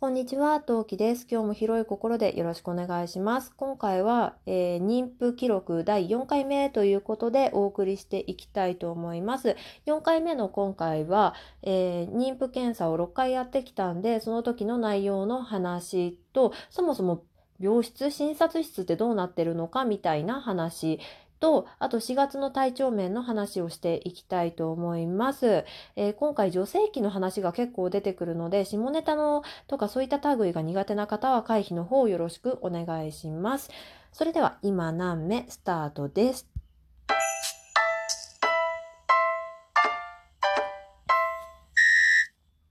こんにちは、トウキです。今日も広い心でよろしくお願いします。今回は、えー妊婦記録第4回目ということでお送りしていきたいと思います。4回目の今回は、えー妊婦検査を6回やってきたんで、その時の内容の話と、そもそも病室、診察室ってどうなってるのかみたいな話と、あと4月の体調面の話をしていきたいと思います。えー今回女性器の話が結構出てくるので、下ネタのとかそういった類が苦手な方は回避の方よろしくお願いします。それでは今何目スタートです。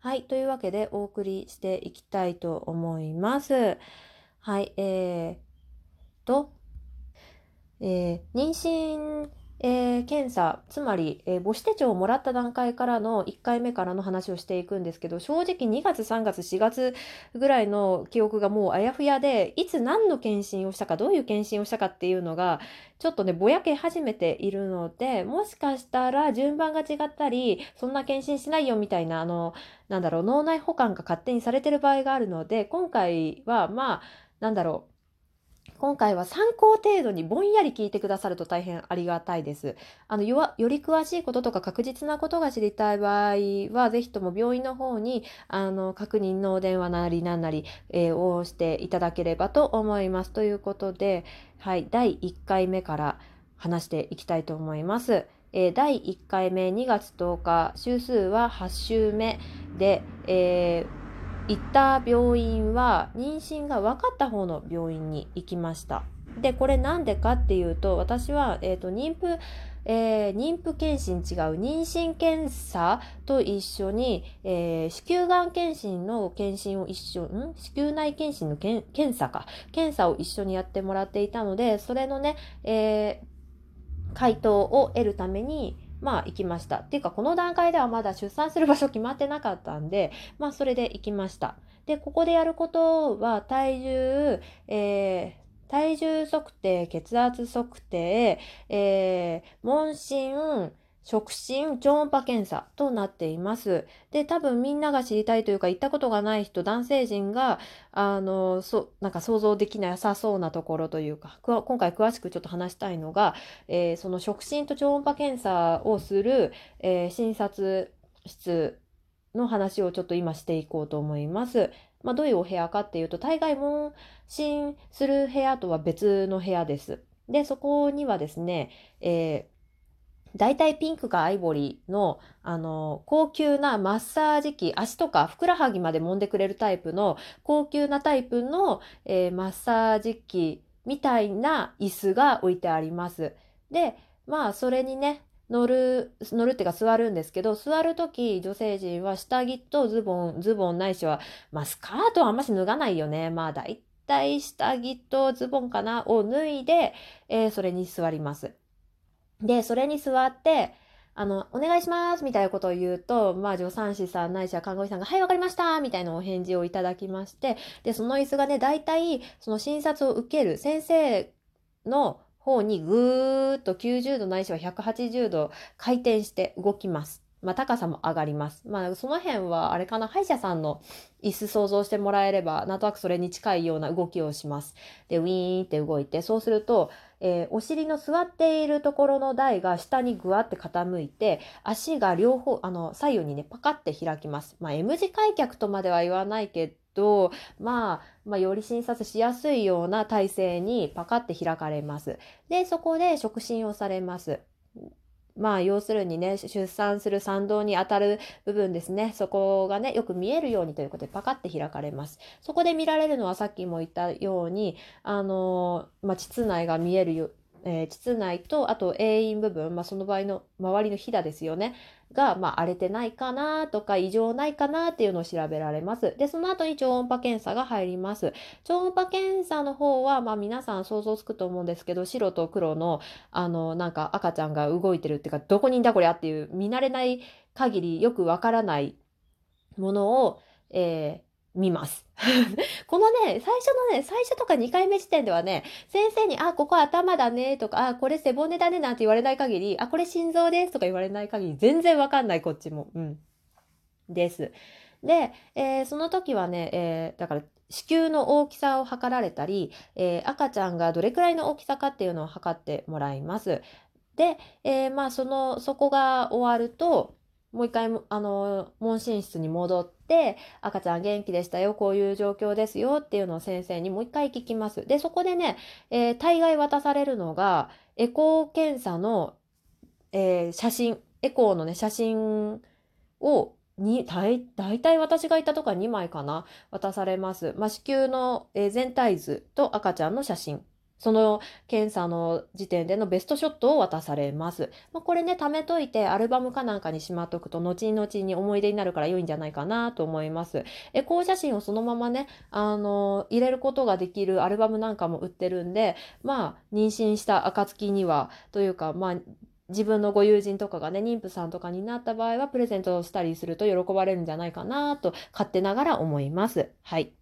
はい。というわけでお送りしていきたいと思います。はい。えー、と、えー妊娠、えー検査、つまり、えー母子手帳をもらった段階からの1回目からの話をしていくんですけど、正直2月、3月、4月ぐらいの記憶がもうあやふやで、いつ何の検診をしたか、どういう検診をしたかっていうのが、ちょっとね、ぼやけ始めているので、もしかしたら順番が違ったり、そんな検診しないよみたいな、あの、なんだろう、脳内保管が勝手にされてる場合があるので、今回は、まあ、なんだろう、今回は参考程度にぼんやり聞いてくださると大変ありがたいです。あのよわより詳しいこととか確実なことが知りたい場合は、ぜひとも病院の方にあの確認のお電話なりなんなり、えーをしていただければと思います。ということで、はい、第1回目から話していきたいと思います。えー第1回目2月10日、週数は8週目で、えー行った病院は妊娠が分かった方の病院に行きました。で、これなんでかっていうと、私は、えっ、と、妊婦、えー妊婦検診違う妊娠検査と一緒に、えー子宮がん検診の検診を一緒、ん？子宮内検診のけ検査か。検査を一緒にやってもらっていたので、それのね、えー回答を得るために、まあ行きました。っていうか、この段階ではまだ出産する場所決まってなかったんで、まあそれで行きました。で、ここでやることは体重、えー体重測定、血圧測定、えー問診、触診、超音波検査となっています。で、多分みんなが知りたいというか、行ったことがない人、男性陣が、あの、そう、なんか想像できなさそうなところというか、今回詳しくちょっと話したいのが、えーその触診と超音波検査をする、えー診察室の話をちょっと今していこうと思います。まあ、どういうお部屋かっていうと、大概問診する部屋とは別の部屋です。で、そこにはですね、えー大体ピンクかアイボリーの、あの、高級なマッサージ機、足とかふくらはぎまで揉んでくれるタイプの、高級なタイプの、えーマッサージ機みたいな椅子が置いてあります。で、まあ、それにね、乗る、乗るっていうか座るんですけど、座るとき女性陣は下着とズボン、ズボンないしは、まあスカートはあんまし脱がないよね。まあ大体下着とズボンかなを脱いで、えーそれに座ります。で、それに座って、あの、お願いしますみたいなことを言うと、まあ助産師さんないしは看護師さんが、はい、わかりましたみたいなお返事をいただきまして、で、その椅子がね、大体、その診察を受ける先生の方にぐーっと90度ないしは180度回転して動きます。まあ高さも上がります。まあその辺はあれかな、歯医者さんの椅子想像してもらえれば、なんとなくそれに近いような動きをします。で、ウィーンって動いて、そうすると、えーお尻の座っているところの台が下にぐわって傾いて、足が両方、あの、左右にね、パカって開きます。まあ M 字開脚とまでは言わないけど、まあ、まあ、より診察しやすいような体勢にパカって開かれます。で、そこで触診をされます。まあ、要するにね、出産する産道にあたる部分ですね。そこがね、よく見えるようにということでパカって開かれます。そこで見られるのはさっきも言ったように、あのまあ、膣内が見えるよ、えー膣内と、あと、栄陰部分、まあ、その場合の周りのひだですよね。が、まあ、荒れてないかなとか、異常ないかなっていうのを調べられます。で、その後に超音波検査が入ります。超音波検査の方は、まあ、皆さん想像つくと思うんですけど、白と黒の、あの、なんか赤ちゃんが動いてるっていうか、どこにいんだこりゃっていう、見慣れない限りよくわからないものを、えー見ます。このね、最初のね、最初とか2回目時点ではね、先生に、あ、ここ頭だねとか、あ、これ背骨だねなんて言われない限り、あ、これ心臓ですとか言われない限り、全然わかんない、こっちも。うん。です。で、えー、その時はね、えー、だから子宮の大きさを測られたり、えー、赤ちゃんがどれくらいの大きさかっていうのを測ってもらいます。で、えー、まあそのそこが終わるともう一回あの問診室に戻って赤ちゃん元気でしたよこういう状況ですよっていうのを先生にもう一回聞きます。でそこでね、えー、大概渡されるのがエコー検査の、えー、写真エコーのね写真をに大体私がいたとか2枚かな渡されます。まあ、子宮のえ全体図と赤ちゃんの写真。その検査の時点でのベストショットを渡されます。まあ、これね、貯めといてアルバムかなんかにしまっとくと、後々に思い出になるから良いんじゃないかなと思います。エコー写真をそのままね、あの、入れることができるアルバムなんかも売ってるんで、まあ、妊娠した暁には、というか、まあ、自分のご友人とかがね、妊婦さんとかになった場合は、プレゼントしたりすると喜ばれるんじゃないかなと、勝手ながら思います。はい。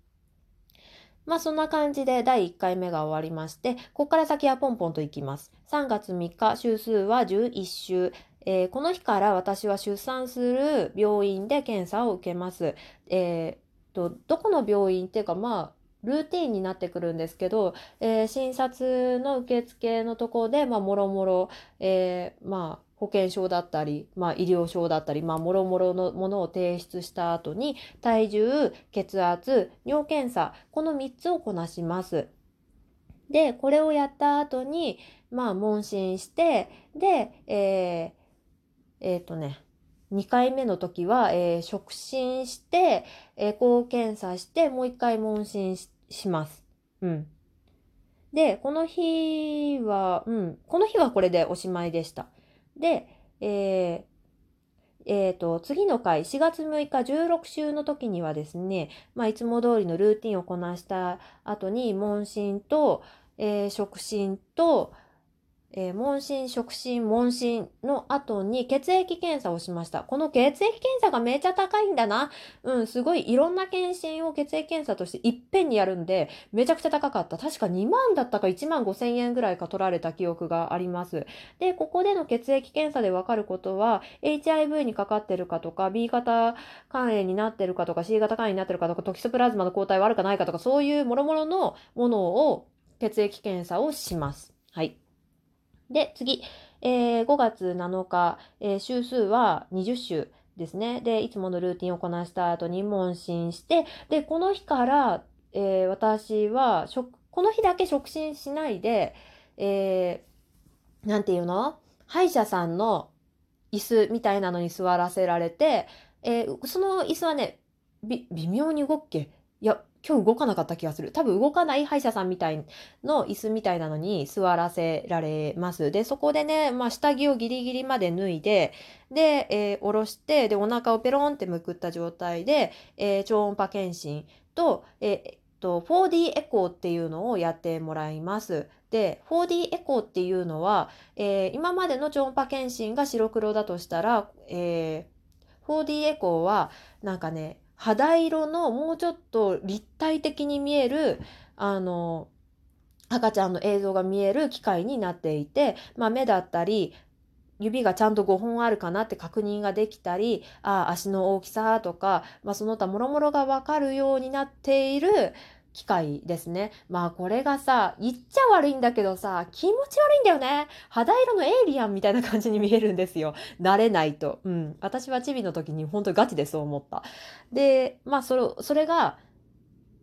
まあそんな感じで第1回目が終わりまして、ここから先はポンポンといきます。3月3日、週数は11週。えー、この日から私は出産する病院で検査を受けます。えー、と、どこの病院っていうかまあ、ルーティンになってくるんですけど、えー、診察の受付のところで、まあ、もろもろ、えー、まあ、保険証だったり、まあ、医療証だったり、まあ、もろもろのものを提出した後に、体重、血圧、尿検査、この3つをこなします。で、これをやった後に、まあ、問診して、で、えー、えっ、ー、とね、2回目の時は、えー、触診して、エコー検査して、もう1回問診しします。うん。で、この日は、うん、この日はこれでおしまいでした。で、えー、えーと、次の回、4月6日16週の時にはですね、まあ、いつも通りのルーティンをこなした後に、問診と、えー、触診と、えー、問診、触診、問診の後に血液検査をしました。この血液検査がめちゃ高いんだな。うん、すごいいろんな検診を血液検査としていっぺんにやるんで、めちゃくちゃ高かった。確か2万だったか1万5千円ぐらいか取られた記憶があります。で、ここでの血液検査でわかることは、HIV にかかってるかとか、B 型肝炎になってるかとか、C 型肝炎になってるかとか、トキソプラズマの抗体はあるかないかとか、そういう諸々のものを血液検査をします。はい。で、次、えー、5月7日、えー、週数は20週ですね。で、いつものルーティンをこなした後に問診して、で、この日から、えー、私は、この日だけ触診しないで、えー、なんていうの？歯医者さんの椅子みたいなのに座らせられて、えー、その椅子はね、微妙に動け？いや、今日動かなかった気がする。多分動かない歯医者さんみたいの椅子みたいなのに座らせられます。で、そこでね、まあ、下着をギリギリまで脱いで、で、えー、下ろして、で、お腹をペロンってむくった状態で、えー、超音波検診と、えー、と 4D エコーっていうのをやってもらいます。で 4D エコーっていうのは、えー、今までの超音波検診が白黒だとしたら、えー、4D エコーはなんかね肌色のもうちょっと立体的に見えるあの赤ちゃんの映像が見える機械になっていて、まあ、目だったり指がちゃんと5本あるかなって確認ができたりあ足の大きさとか、まあ、その他もろもろが分かるようになっている機械ですね。まあこれがさ、言っちゃ悪いんだけどさ、気持ち悪いんだよね。肌色のエイリアンみたいな感じに見えるんですよ。慣れないと。うん。私はチビの時に本当にガチでそう思った。で、まあそれ、それが、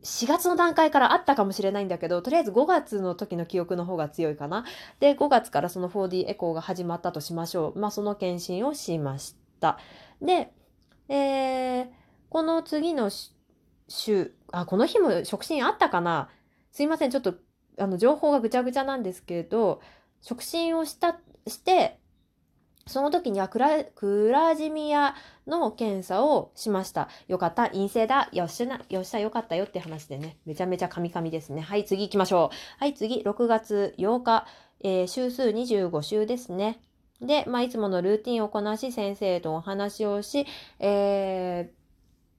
4月の段階からあったかもしれないんだけど、とりあえず5月の時の記憶の方が強いかな。で、5月からその 4D エコーが始まったとしましょう。まあその検診をしました。で、えー、この次の週、あ、この日も触診あったかな？すいません、ちょっと、あの、情報がぐちゃぐちゃなんですけど、触診をした、して、その時にはクラクラジミアの検査をしました。よかった。陰性だ。よっしゃな、よっしゃ、よかったよって話でね。めちゃめちゃカミカミですね。はい、次行きましょう。はい、次、6月8日、えー、週数25週ですね。で、まあ、いつものルーティンをこなし、先生とお話をし、えー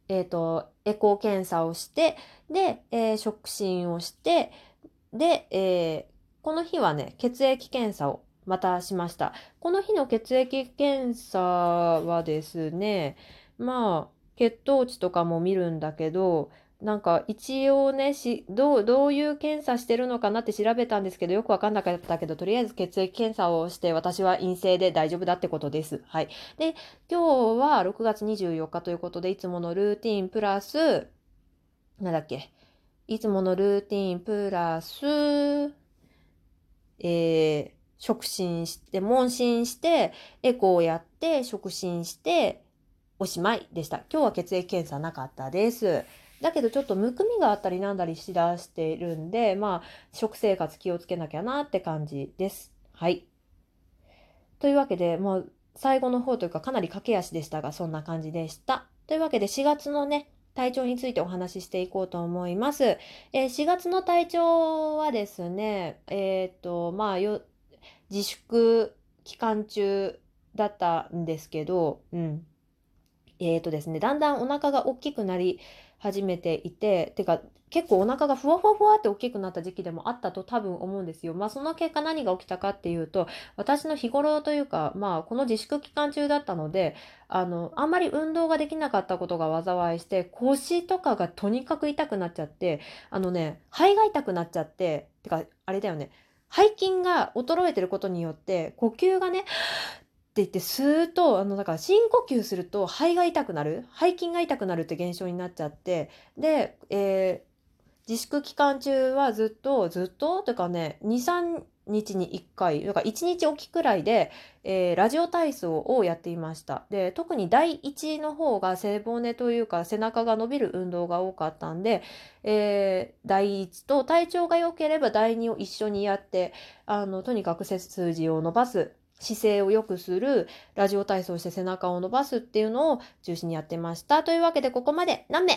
えっ、ー、と、エコー検査をして、で、えー、触診をして、で、えー、この日はね、血液検査をまたしました。この日の血液検査はですね、まあ、血糖値とかも見るんだけど、なんか一応ねしどうどういう検査してるのかなって調べたんですけどよく分かんなかったけどとりあえず血液検査をして私は陰性で大丈夫だってことです。はい、で今日は6月24日ということでいつものルーティンプラスなんだっけいつものルーティンプラスえー、触診して問診してエコーやって触診しておしまいでした。今日は血液検査なかったです。だけどちょっとむくみがあったりなんだりしだしているんで、まあ、食生活気をつけなきゃなって感じです。はい。というわけで、もう最後の方というかかなり駆け足でしたが、そんな感じでした。というわけで4月のね、体調についてお話ししていこうと思います。えー、4月の体調はですね、えっ、と、まあよ、自粛期間中だったんですけど、うん。えっ、とですね、だんだんお腹が大きくなり始めていて、てか結構お腹がふわふわふわって大きくなった時期でもあったと多分思うんですよ。まあその結果何が起きたかっていうと、私の日頃というか、まあこの自粛期間中だったので、あの、あんまり運動ができなかったことが災いして、腰とかがとにかく痛くなっちゃって、あのね、肺が痛くなっちゃって、てかあれだよね、背筋が衰えてることによって呼吸がねって言ってスーッとあのだから深呼吸すると肺が痛くなる。背筋が痛くなるって現象になっちゃって。で、えー、自粛期間中はずっとずっとというかね23日に1回だから1日おきくらいで、えー、ラジオ体操をやっていました。で特に第1の方が背骨というか背中が伸びる運動が多かったんで、えー、第1と体調が良ければ第2を一緒にやってあのとにかく背筋を伸ばす。姿勢を良くする、ラジオ体操して背中を伸ばすっていうのを中心にやってました。というわけでここまで何名